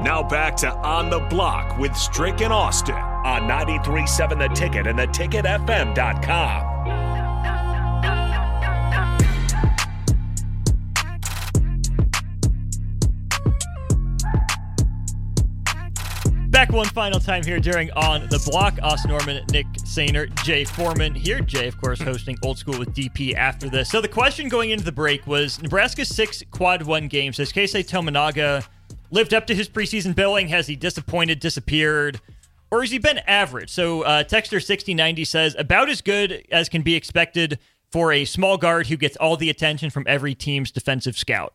Now back to On the Block with Strick and Austin on 93.7 The Ticket and theticketfm.com. Back one final time here during On the Block. Austin Norman, Nick Sainer, Jay Foreman here. Jay, of course, hosting Old School with DP after this. So the question going into the break was Nebraska's six quad one games. Has Keisei Tominaga lived up to his preseason billing? Has he disappointed, disappeared? Or has he been average? So uh, Texter 6090 says, about as good as can be expected for a small guard who gets all the attention from every team's defensive scout.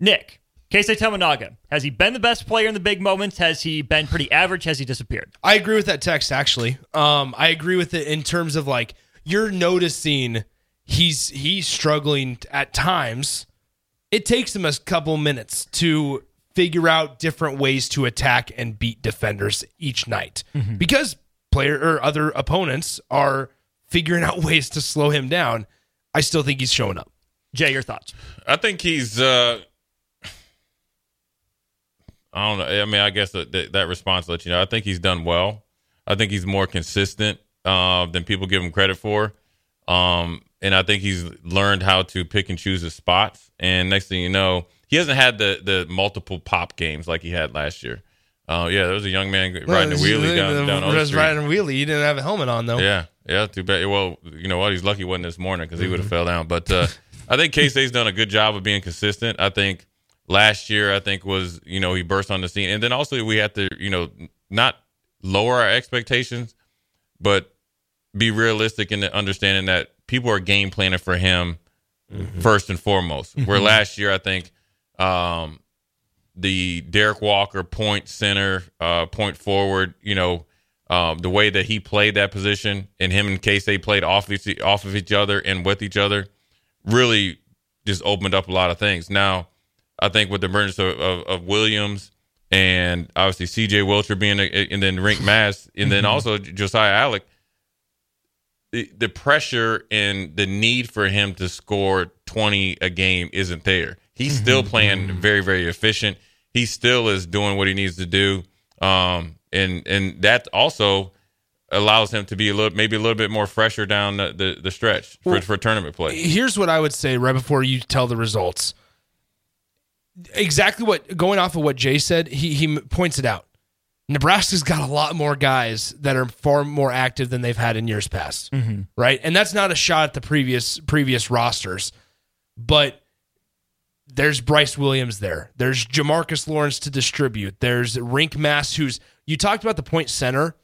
Nick, Keisei Tominaga, has he been the best player in the big moments? Has he been pretty average? Has he disappeared? I agree with that text actually. Um, I agree with it in terms of like you're noticing he's he's struggling at times. It takes him a couple minutes to figure out different ways to attack and beat defenders each night because player or other opponents are figuring out ways to slow him down. I still think he's showing up. Jay, your thoughts? I think he's. uh I don't know. I mean, I guess that, that, that response lets you know. I think he's done well. I think he's more consistent uh, than people give him credit for. Um, and I think he's learned how to pick and choose his spots. And next thing you know, he hasn't had the the multiple pop games like he had last year. Uh, yeah, there was a young man riding a wheelie down down on the was street. riding a wheelie. He didn't have a helmet on though. Yeah, yeah, too bad. Well, you know what? He's lucky wasn't this morning because he would have fell down. But uh, I think K State's done a good job of being consistent. I think last year, I think was you know he burst on the scene, and then also we had to you know not lower our expectations, but be realistic in the understanding that people are game planning for him first and foremost. Where last year, I think um, the Derrick Walker point center, uh, point forward, you know, um, the way that he played that position and him and K State played off each, off of each other and with each other really just opened up a lot of things. Now, I think with the emergence of, of, of Williams and obviously CJ Wilcher being a, and then Rienk Mast and then also Josiah Allick, the, the pressure and the need for him to score 20 a game isn't there. He's still mm-hmm. playing mm-hmm. very, very efficient. He still is doing what he needs to do. Um, and, and that also allows him to be a little, maybe a little bit more fresher down the, the, the stretch for, for tournament play. Here's what I would say right before you tell the results. Exactly what going off of what Jay said, he he points it out. Nebraska's got a lot more guys that are far more active than they've had in years past, mm-hmm. right? And that's not a shot at the previous previous rosters, but there's Brice Williams there. There's Jamarques Lawrence to distribute. There's Rienk Mast, who's you talked about the point center.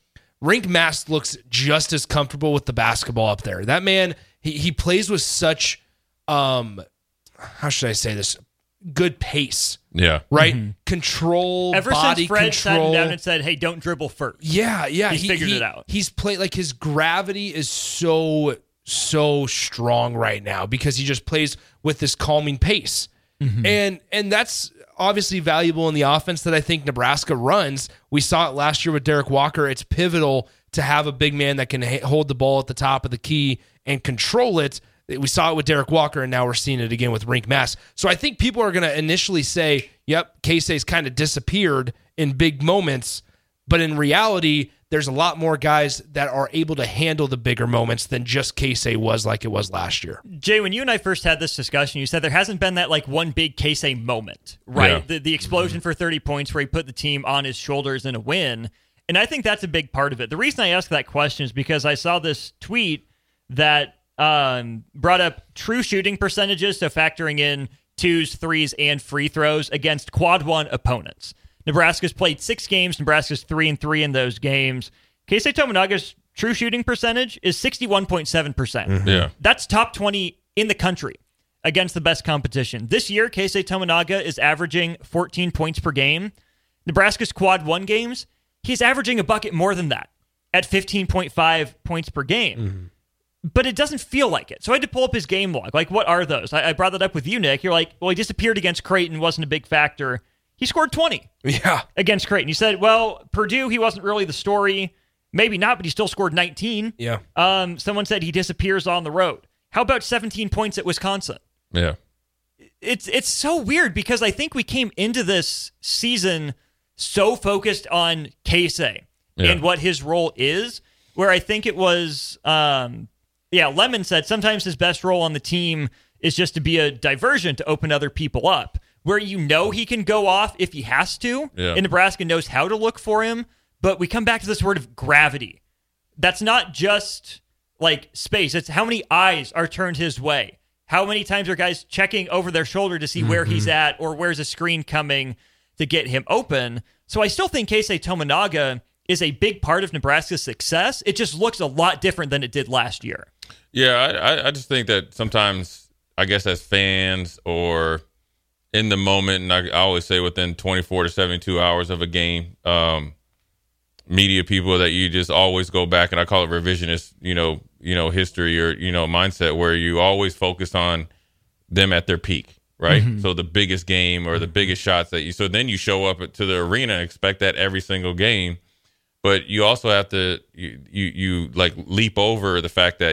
Rienk Mast looks just as comfortable with the basketball up there. That man, he he plays with such um how should I say this? Good pace, Yeah. right? Control, Ever body since Fred sat him down and said, "Hey, don't dribble first. Yeah, yeah, He figured it out. He's played like his gravity is so so strong right now because he just plays with this calming pace, Mm-hmm. and and that's obviously valuable in the offense that I think Nebraska runs. We saw it last year with Derrick Walker. It's pivotal to have a big man that can hold the ball at the top of the key and control it. We saw it with Derrick Walker, and now we're seeing it again with Rienk Mast. So I think people are going to initially say, "Yep, Casey's kind of disappeared in big moments." But in reality, there's a lot more guys that are able to handle the bigger moments than just Casey was like it was last year. Jay, when you and I first had this discussion, you said there hasn't been that like one big Casey moment, right? Yeah. The, the explosion for 30 points where he put the team on his shoulders in a win. And I think that's a big part of it. The reason I ask that question is because I saw this tweet that um, brought up true shooting percentages, so factoring in twos, threes, and free throws against quad one opponents. Nebraska's played six games. Nebraska's three and three in those games. Keisei Tominaga's true shooting percentage is 61.7%. percent mm-hmm. Yeah. That's top 20 in the country against the best competition. This year, Keisei Tominaga is averaging 14 points per game. Nebraska's quad one games, he's averaging a bucket more than that at 15.5 points per game. Mm-hmm. But it doesn't feel like it. So I had to pull up his game log. Like, what are those? I, I brought that up with you, Nick. You're like, well, he disappeared against Creighton, wasn't a big factor. He scored 20 Yeah. against Creighton. You said, well, Purdue, he wasn't really the story. Maybe not, but he still scored 19. Yeah. Um, someone said he disappears on the road. How about 17 points at Wisconsin? Yeah. It's it's so weird because I think we came into this season so focused on Casey Yeah. and what his role is, where I think it was, um, yeah, Lemon said sometimes his best role on the team is just to be a diversion to open other people up, where you know he can go off if he has to, Yeah. and Nebraska knows how to look for him. But we come back to this word of gravity. That's not just like space. It's how many eyes are turned his way. How many times are guys checking over their shoulder to see where he's mm-hmm. at or where's a screen coming to get him open? So I still think Keisei Tominaga is a big part of Nebraska's success. It just looks a lot different than it did last year. Yeah, I, I- I just think that sometimes, I guess, as fans or in the moment, and I, I always say within 24 to 72 hours of a game, um, media people that you just always go back, and I call it revisionist, you know, you know, history or you know, mindset where you always focus on them at their peak, right? So the biggest game or the biggest shots that you. So then you show up to the arena and expect that every single game, but you also have to you you, you like leap over the fact that.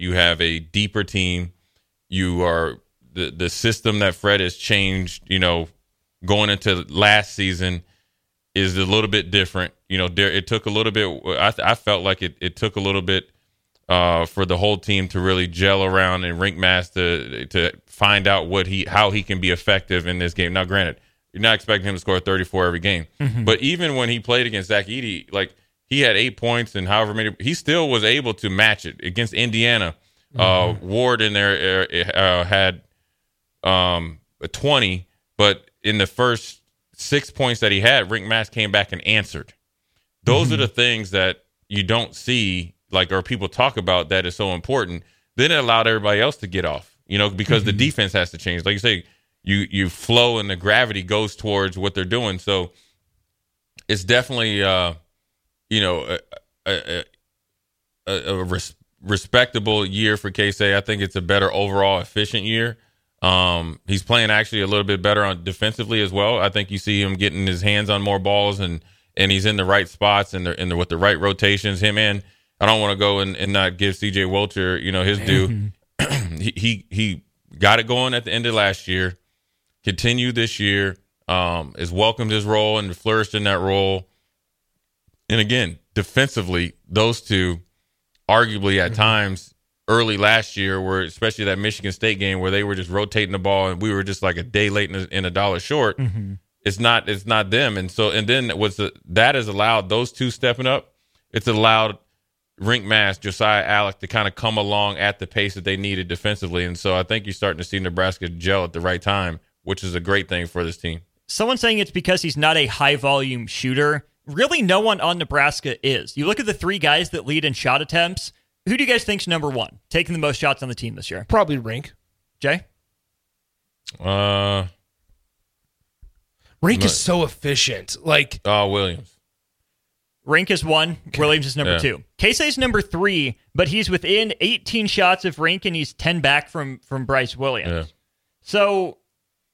You have a deeper team. You are the the system that Fred has changed. You know, going into last season is a little bit different. You know, there it took a little bit. I I felt like it it took a little bit uh, for the whole team to really gel around and Rienk Mast to to find out what he how he can be effective in this game. Now, granted, you're not expecting him to score 34 every game, but even when he played against Zach Edey, like he had eight points and however many, he still was able to match it against Indiana. Uh, Ward in there uh, uh, had um, a 20, but in the first six points that he had, Rienk Mast came back and answered. Those are the things that you don't see, like, or people talk about that is so important. Then it allowed everybody else to get off, you know, because the defense has to change. Like you say, you you flow and the gravity goes towards what they're doing. So it's definitely, uh, you know, a, a, a, a res- respectable year for Casey. I think it's a better overall efficient year. Um, he's playing actually a little bit better on defensively as well. I think you see him getting his hands on more balls and and he's in the right spots and and the, with the right rotations. Him and I don't want to go and, and not give CJ Wilcher, you know, his due. he, he he got it going at the end of last year. Continued this year. Um, has welcomed his role and flourished in that role. And again, defensively, those two, arguably at mm-hmm. times early last year, where especially that Michigan State game where they were just rotating the ball and we were just like a day late and a, and a dollar short. Mm-hmm. It's not it's not them, and so and then what's the, that has allowed those two stepping up. It's allowed Rienk Mast, Josiah Allick to kind of come along at the pace that they needed defensively, and so I think you're starting to see Nebraska gel at the right time, which is a great thing for this team. Someone saying it's because he's not a high volume shooter. Really, no one on Nebraska is. You look at the three guys that lead in shot attempts. Who do you guys think's number one, taking the most shots on the team this year? Probably Rienk. Jay? Uh, Rienk No. is so efficient. Like oh Williams. Rienk is one. Williams is number Yeah. two. Casey's number three, but he's within 18 shots of Rienk and he's 10 back from from Brice Williams. Yeah. So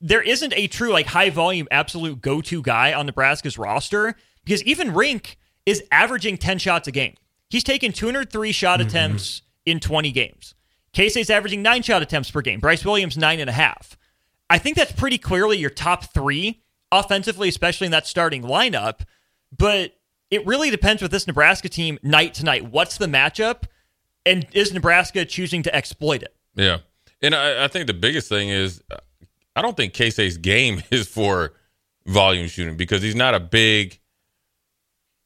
there isn't a true like high volume absolute go to guy on Nebraska's roster because even Rienk is averaging 10 shots a game. He's taken 203 shot Mm-hmm. attempts in 20 games. Casey's averaging nine shot attempts per game. Brice Williams, nine and a half. I think that's pretty clearly your top three offensively, especially in that starting lineup. But it really depends with this Nebraska team night to night. What's the matchup? And is Nebraska choosing to exploit it? Yeah. And I, I think the biggest thing is uh, I don't think Casey's game is for volume shooting because he's not a big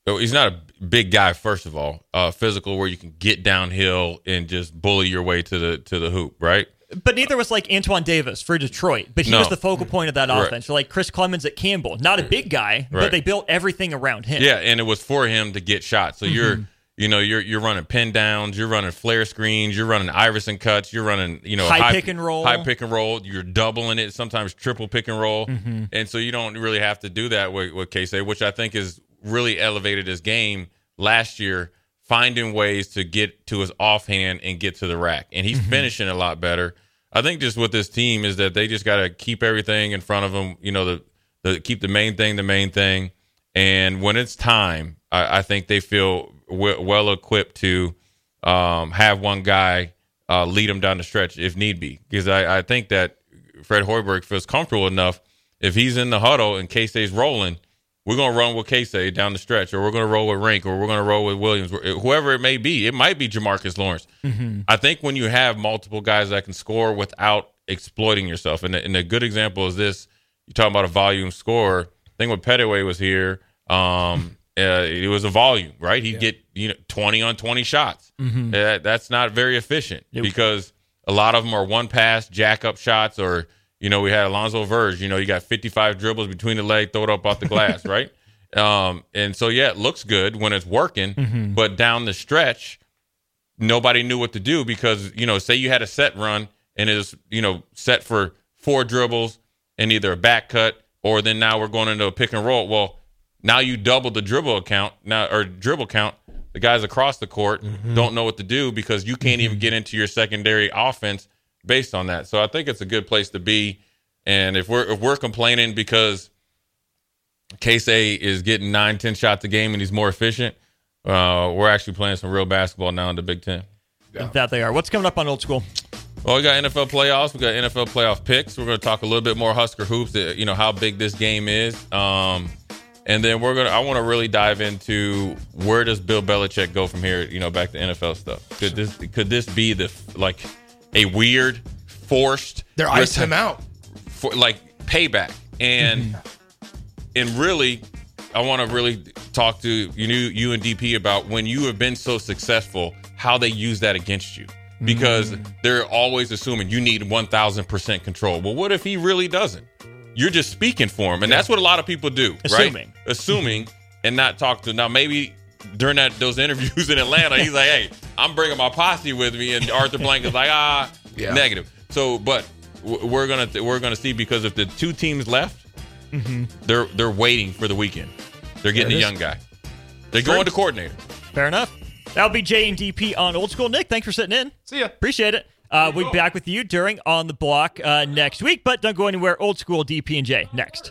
he's not a big guy first of all uh physical where you can get downhill and just bully your way to the to the hoop right But neither was like Antoine Davis for Detroit, but he No. was the focal point of that Right. offense. Like Chris Clemens at Campbell, not a big guy, but they built everything around him. yeah and it was for him to get shots so Mm-hmm. you're you know you're you're running pin downs you're running flare screens you're running Iverson cuts you're running you know High pick and roll. high pick and roll you're doubling it sometimes triple pick and roll Mm-hmm. and so you don't really have to do that with, with Casey which I think is really elevated his game last year finding ways to get to his offhand and get to the rack and Mm-hmm. he's finishing a lot better I think just with this team is that they just got to keep everything in front of them you know the the keep the main thing the main thing and when it's time, I, I think they feel w- well equipped to um, have one guy uh, lead them down the stretch if need be. Because I, I think that Fred Hoiberg feels comfortable enough if he's in the huddle and K State's rolling, we're going to run with Casey down the stretch, or we're going to roll with Rienk, or we're going to roll with Williams, whoever it may be. It might be Jamarques Lawrence. I think when you have multiple guys that can score without exploiting yourself, and, and a good example is this: you're talking about a volume scorer. I think when Petaway was here, um, uh, it was a volume, right? He'd get you know 20 on 20 shots. Uh, that's not very efficient because a lot of them are one pass, jack up shots, or you know we had Alonzo Verge. You know you got 55 dribbles between the leg, throw it up off the glass, right? Um, and so yeah, it looks good when it's working, mm-hmm. but down the stretch, nobody knew what to do because you know say you had a set run and it was you know set for four dribbles and either a back cut or then now we're going into a pick and roll well now you double the dribble account now or dribble count the guys across the court mm-hmm. don't know what to do because you can't even mm-hmm. get into your secondary offense based on that so i think it's a good place to be and if we're if we're complaining because Casey is getting nine ten shots a game and he's more efficient uh, we're actually playing some real basketball now in the Big Ten. That they are. What's coming up on Old School? Well, we got NFL playoffs. We got NFL playoff picks. We're going to talk a little bit more Husker hoops. uh, You know how big this game is, um, and then we're gonna. I want to really dive into where does Bill Belichick go from here? You know, back to NFL stuff. Could this could this be the like a weird forced? They're icing him out. for like payback. And mm-hmm. and really i want to really talk to you you and dp about when you have been so successful how they use that against you. Because mm. they're always assuming you need 1000% control. Well what if he really doesn't? You're just speaking for him and that's what a lot of people do Assuming. right assuming and not talk to now maybe during that those interviews in atlanta he's like hey i'm bringing my posse with me and arthur blank is like ah Yeah. negative so but we're gonna we're gonna see because if the two teams left they're they're waiting for the weekend. They're getting a this- young guy. They're going to coordinator. Fair enough. That'll be J and DP on Old School. Nick, thanks for sitting in. See ya. Appreciate it. Uh, we'll be back with you during On the Block uh, next week, but don't go anywhere. Old School DP and J next.